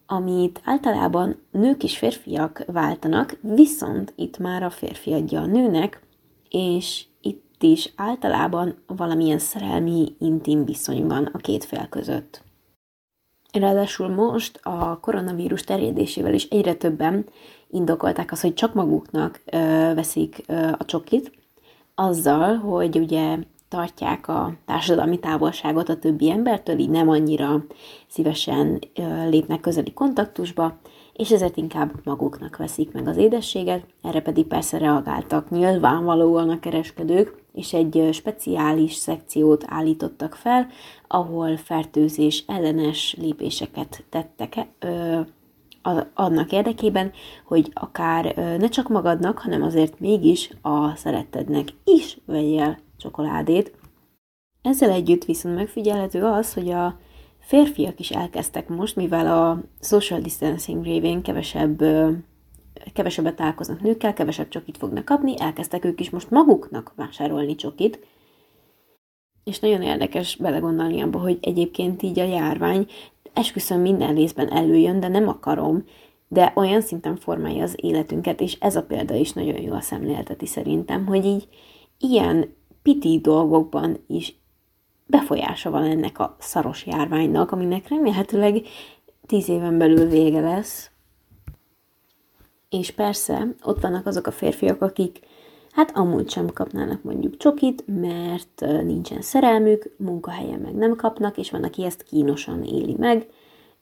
amit általában nők és férfiak váltanak, viszont itt már a férfi adja a nőnek, és itt is általában valamilyen szerelmi, intim viszony van a két fél között. Ráadásul most a koronavírus terjedésével is egyre többen indokolták azt, hogy csak maguknak ö, veszik ö, a csokit, azzal, hogy ugye tartják a társadalmi távolságot a többi embertől, így nem annyira szívesen lépnek közeli kontaktusba, és ezért inkább maguknak veszik meg az édességet, erre pedig persze reagáltak nyilvánvalóan a kereskedők, és egy speciális szekciót állítottak fel, ahol fertőzés ellenes lépéseket tettek ö, annak érdekében, hogy akár ne csak magadnak, hanem azért mégis a szerettednek is vegyél csokoládét. Ezzel együtt viszont megfigyelhető az, hogy a férfiak is elkezdtek most, mivel a social distancing révén kevesebb, kevesebbet találkoznak nőkkel, kevesebb csokit fognak kapni, elkezdtek ők is most maguknak vásárolni csokit, és nagyon érdekes belegondolni abba, hogy egyébként így a járvány esküszöm minden részben előjön, de nem akarom, de olyan szinten formálja az életünket, és ez a példa is nagyon jó a szemlélteti szerintem, hogy így ilyen piti dolgokban is befolyása van ennek a szaros járványnak, aminek remélhetőleg tíz éven belül vége lesz. És persze, ott vannak azok a férfiak, akik hát amúgy sem kapnának mondjuk csokit, mert nincsen szerelmük, munkahelyen meg nem kapnak, és van, aki ezt kínosan éli meg,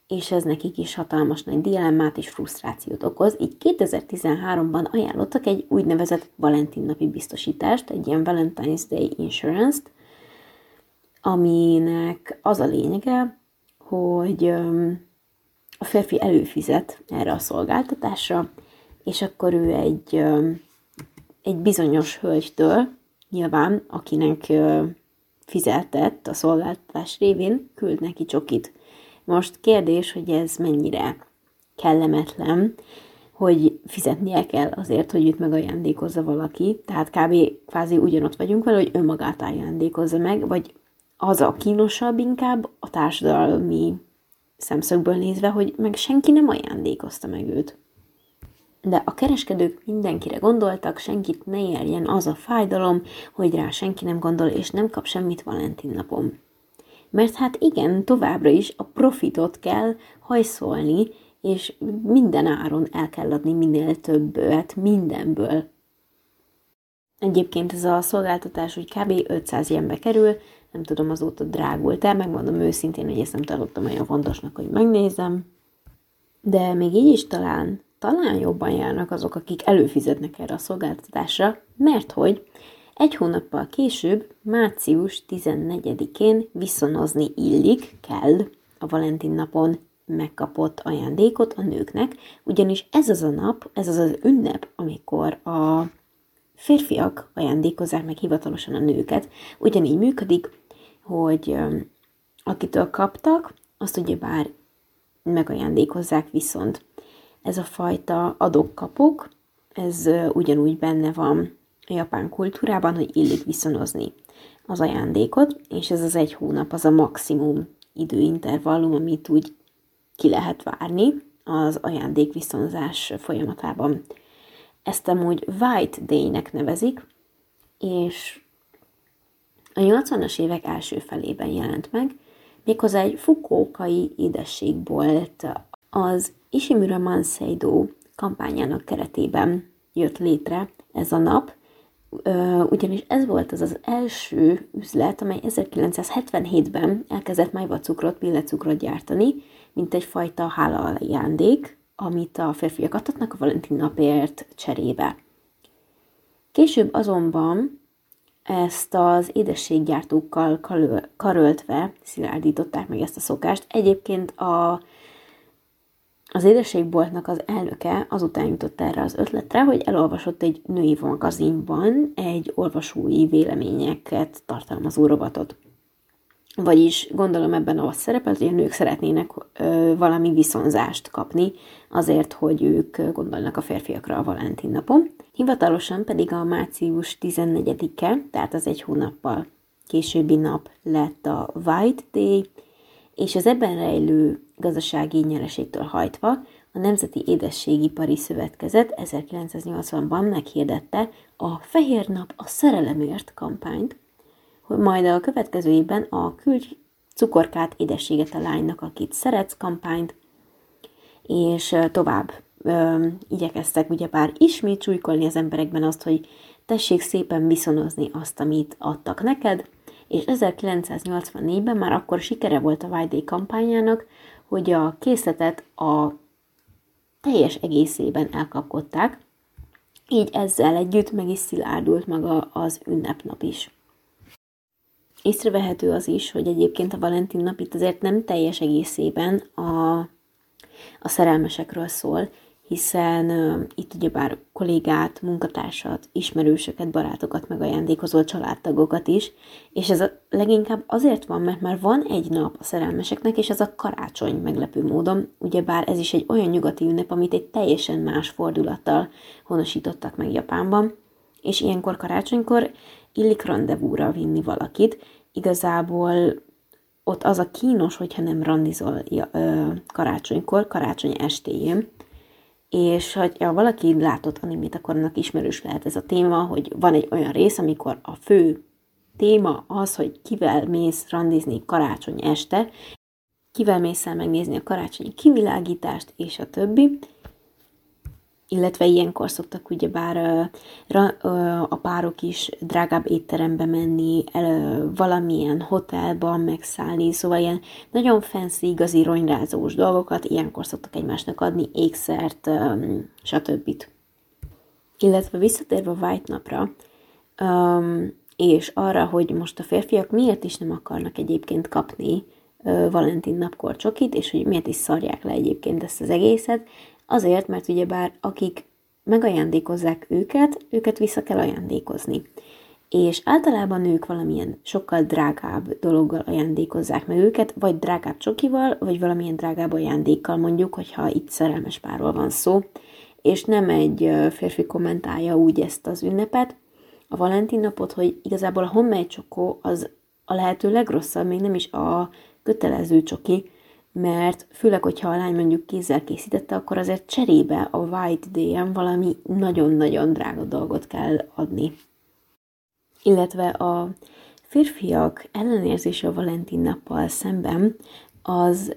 és ez nekik is hatalmas nagy dilemmát és frusztrációt okoz. Így 2013-ban ajánlottak egy úgynevezett Valentin napi biztosítást, egy ilyen Valentine's Day Insurance-t, aminek az a lényege, hogy a férfi előfizet erre a szolgáltatásra, és akkor ő egy, egy bizonyos hölgytől, nyilván, akinek fizetett a szolgáltatás révén, küld neki csokit. Most kérdés, hogy ez mennyire kellemetlen, hogy fizetnie kell azért, hogy őt megajándékozza valaki. Tehát kb. kvázi ugyanott vagyunk vele, hogy önmagát ajándékozza meg, vagy az a kínosabb inkább a társadalmi szemszögből nézve, hogy meg senki nem ajándékozta meg őt. De a kereskedők mindenkire gondoltak, senkit ne érjen az a fájdalom, hogy rá senki nem gondol, és nem kap semmit Valentin napon. Mert hát igen, továbbra is a profitot kell hajszolni, és minden áron el kell adni minél többet mindenből. Egyébként ez a szolgáltatás hogy kb. 500 ilyenbe kerül, nem tudom, azóta drágult el, megmondom őszintén, hogy ezt nem tartottam olyan fontosnak, hogy megnézem. De még így is talán, talán jobban járnak azok, akik előfizetnek erre a szolgáltatásra, mert hogy egy hónappal később, március 14-én viszonozni illik, kell a Valentin napon megkapott ajándékot a nőknek, ugyanis ez az a nap, ez az az ünnep, amikor a férfiak ajándékozzák meg hivatalosan a nőket. Ugyanígy működik, hogy akitől kaptak, azt ugye bár megajándékozzák viszont. Ez a fajta adok-kapok, ez ugyanúgy benne van a japán kultúrában, hogy illik viszonozni az ajándékot, és ez az egy hónap az a maximum időintervallum, amit úgy ki lehet várni az ajándékviszonzás folyamatában. Ezt amúgy White Day-nek nevezik, és a 80-as évek első felében jelent meg, méghozzá egy fukókai édességbolt az Ishimura Manseido kampányának keretében jött létre ez a nap, ugyanis ez volt az az első üzlet, amely 1977-ben elkezdett májvacukrot, pillecukrot gyártani, mint egyfajta hála ajándék, amit a férfiak adhatnak a Valentin napért cserébe. Később azonban ezt az édességgyártókkal karöltve szilárdították meg ezt a szokást. Egyébként a az édességboltnak az elnöke azután jutott erre az ötletre, hogy elolvasott egy női magazinban egy olvasói véleményeket tartalmazó robotot. Vagyis gondolom ebben az szerepel, hogy a nők szeretnének ö, valami viszonzást kapni azért, hogy ők gondolnak a férfiakra a Valentin napon. Hivatalosan pedig a március 14-e, tehát az egy hónappal későbbi nap lett a White Day, és az ebben rejlő gazdasági nyereségtől hajtva a Nemzeti Édességipari Szövetkezet 1980-ban meghirdette a Fehér Nap a Szerelemért kampányt, hogy majd a következő évben a Küldj cukorkát, édességet a lánynak, akit szeretsz kampányt, és tovább ö, igyekeztek ugyebár ismét csújkolni az emberekben azt, hogy tessék szépen viszonozni azt, amit adtak neked, és 1984-ben már akkor sikere volt a White kampányának, hogy a készletet a teljes egészében elkapkodták, így ezzel együtt meg is szilárdult maga az ünnepnap is. Észrevehető az is, hogy egyébként a Valentin nap itt azért nem teljes egészében a, a szerelmesekről szól, hiszen itt ugyebár kollégát, munkatársat, ismerősöket, barátokat megajándékozol, családtagokat is, és ez a, leginkább azért van, mert már van egy nap a szerelmeseknek, és ez a karácsony meglepő módon, ugyebár ez is egy olyan nyugati ünnep, amit egy teljesen más fordulattal honosítottak meg Japánban, és ilyenkor karácsonykor illik rendezvúra vinni valakit, igazából ott az a kínos, hogyha nem randizol karácsonykor, karácsony estéjén, és ha valaki látott animét, akkor annak ismerős lehet ez a téma, hogy van egy olyan rész, amikor a fő téma az, hogy kivel mész randizni karácsony este, kivel mész el megnézni a karácsonyi kivilágítást, és a többi illetve ilyenkor szoktak ugyebár a párok is drágább étterembe menni, valamilyen hotelban megszállni, szóval ilyen nagyon fancy, igazi ronyrázós dolgokat ilyenkor szoktak egymásnak adni, ékszert, stb. Illetve visszatérve White napra, és arra, hogy most a férfiak miért is nem akarnak egyébként kapni Valentin napkor csokit, és hogy miért is szarják le egyébként ezt az egészet, Azért, mert ugyebár akik megajándékozzák őket, őket vissza kell ajándékozni. És általában ők valamilyen sokkal drágább dologgal ajándékozzák meg őket, vagy drágább csokival, vagy valamilyen drágább ajándékkal mondjuk, hogyha itt szerelmes párról van szó, és nem egy férfi kommentálja úgy ezt az ünnepet, a Valentin napot, hogy igazából a homemade csokó az a lehető legrosszabb, még nem is a kötelező csoki, mert főleg, hogyha a lány mondjuk kézzel készítette, akkor azért cserébe a White Day-en valami nagyon-nagyon drága dolgot kell adni. Illetve a férfiak ellenérzése a Valentin nappal szemben az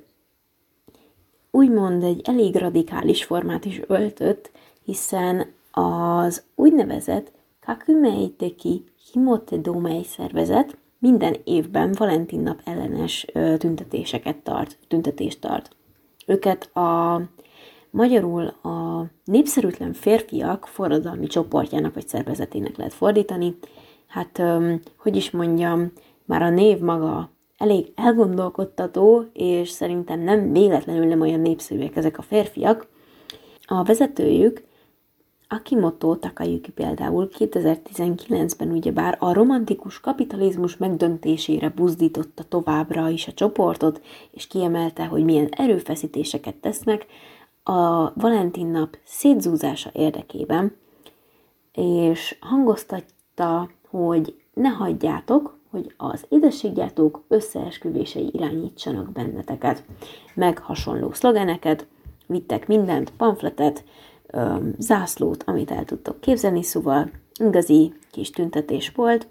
úgymond egy elég radikális formát is öltött, hiszen az úgynevezett Kakumeiteki Himote Domei szervezet, minden évben Valentin nap ellenes tüntetéseket tart, tüntetést tart. Őket a magyarul a népszerűtlen férfiak forradalmi csoportjának vagy szervezetének lehet fordítani. Hát, hogy is mondjam, már a név maga elég elgondolkodtató, és szerintem nem véletlenül nem olyan népszerűek ezek a férfiak. A vezetőjük Akimoto Takayuki például 2019-ben ugyebár a romantikus kapitalizmus megdöntésére buzdította továbbra is a csoportot, és kiemelte, hogy milyen erőfeszítéseket tesznek a Valentin nap szétzúzása érdekében, és hangoztatta, hogy ne hagyjátok, hogy az édességgyártók összeesküvései irányítsanak benneteket. Meg hasonló szlogeneket, vittek mindent, pamfletet, zászlót, amit el tudtok képzelni, szóval igazi kis tüntetés volt.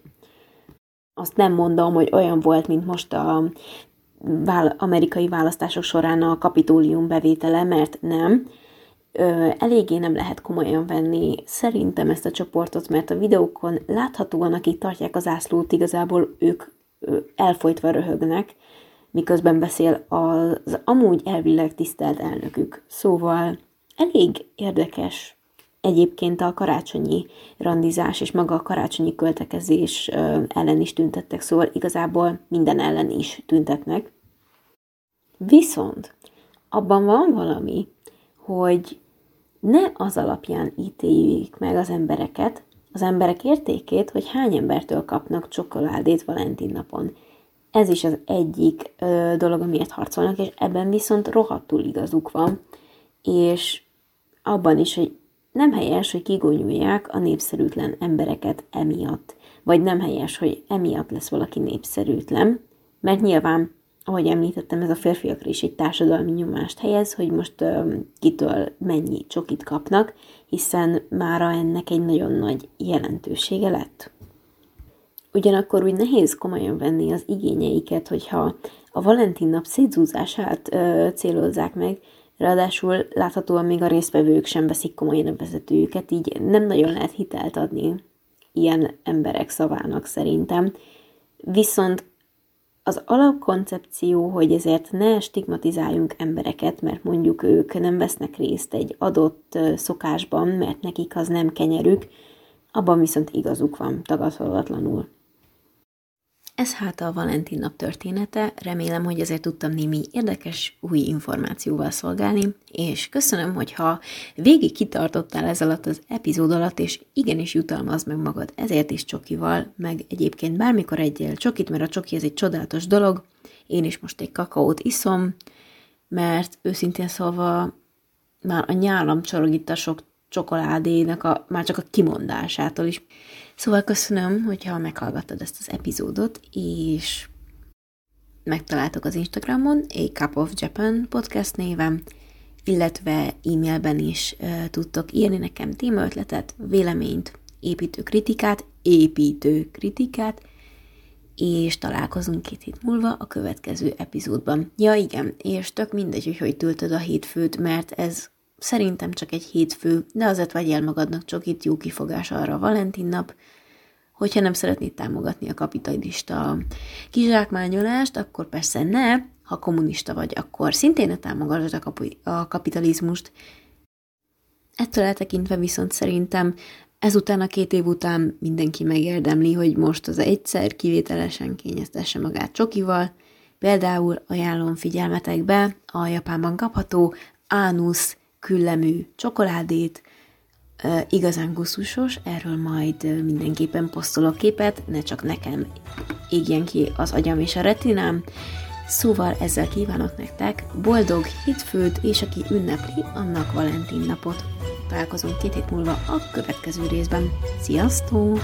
Azt nem mondom, hogy olyan volt, mint most a amerikai választások során a kapitólium bevétele, mert nem. Ö, eléggé nem lehet komolyan venni szerintem ezt a csoportot, mert a videókon láthatóan, akik tartják az ászlót, igazából ők ö, elfolytva röhögnek, miközben beszél az amúgy elvileg tisztelt elnökük. Szóval elég érdekes egyébként a karácsonyi randizás és maga a karácsonyi költekezés ellen is tüntettek, szóval igazából minden ellen is tüntetnek. Viszont abban van valami, hogy ne az alapján ítéljük meg az embereket, az emberek értékét, hogy hány embertől kapnak csokoládét Valentin napon. Ez is az egyik ö, dolog, amiért harcolnak, és ebben viszont rohadtul igazuk van, és abban is, hogy nem helyes, hogy kigonyulják a népszerűtlen embereket emiatt, vagy nem helyes, hogy emiatt lesz valaki népszerűtlen, mert nyilván, ahogy említettem, ez a férfiakra is egy társadalmi nyomást helyez, hogy most ö, kitől mennyi csokit kapnak, hiszen mára ennek egy nagyon nagy jelentősége lett. Ugyanakkor úgy nehéz komolyan venni az igényeiket, hogyha a Valentin nap szétzúzását célozzák meg, Ráadásul láthatóan még a résztvevők sem veszik komolyan a vezetőjüket, így nem nagyon lehet hitelt adni ilyen emberek szavának szerintem. Viszont az alapkoncepció, hogy ezért ne stigmatizáljunk embereket, mert mondjuk ők nem vesznek részt egy adott szokásban, mert nekik az nem kenyerük, abban viszont igazuk van, tagadhatatlanul. Ez hát a Valentin nap története, remélem, hogy ezért tudtam némi érdekes új információval szolgálni, és köszönöm, hogyha végig kitartottál ez alatt az epizód alatt, és igenis jutalmaz meg magad ezért is csokival, meg egyébként bármikor egyél csokit, mert a csoki ez egy csodálatos dolog, én is most egy kakaót iszom, mert őszintén szólva már a nyálam csorog itt a sok csokoládénak a, már csak a kimondásától is. Szóval köszönöm, hogyha meghallgattad ezt az epizódot, és megtaláltok az Instagramon, a Cup of Japan podcast néven, illetve e-mailben is uh, tudtok írni nekem témaötletet, véleményt, építő kritikát, építő kritikát, és találkozunk két hét múlva a következő epizódban. Ja igen, és tök mindegy, hogy hogy töltöd a hétfőt, mert ez Szerintem csak egy hétfő, de azért vegyél magadnak csak itt jó kifogás arra a Valentin nap, hogyha nem szeretnéd támogatni a kapitalista kizsákmányolást, akkor persze ne, ha kommunista vagy, akkor szintén ne támogasd a, kapi- a kapitalizmust. Ettől eltekintve viszont szerintem ezután a két év után mindenki megérdemli, hogy most az egyszer kivételesen kényeztesse magát csokival, például ajánlom figyelmetekbe a Japánban kapható Anus küllemű csokoládét, igazán gusztusos, erről majd mindenképpen posztolok képet, ne csak nekem égjen ki az agyam és a retinám. Szóval ezzel kívánok nektek boldog hétfőt, és aki ünnepli, annak Valentin napot. Találkozunk két hét múlva a következő részben. Sziasztok!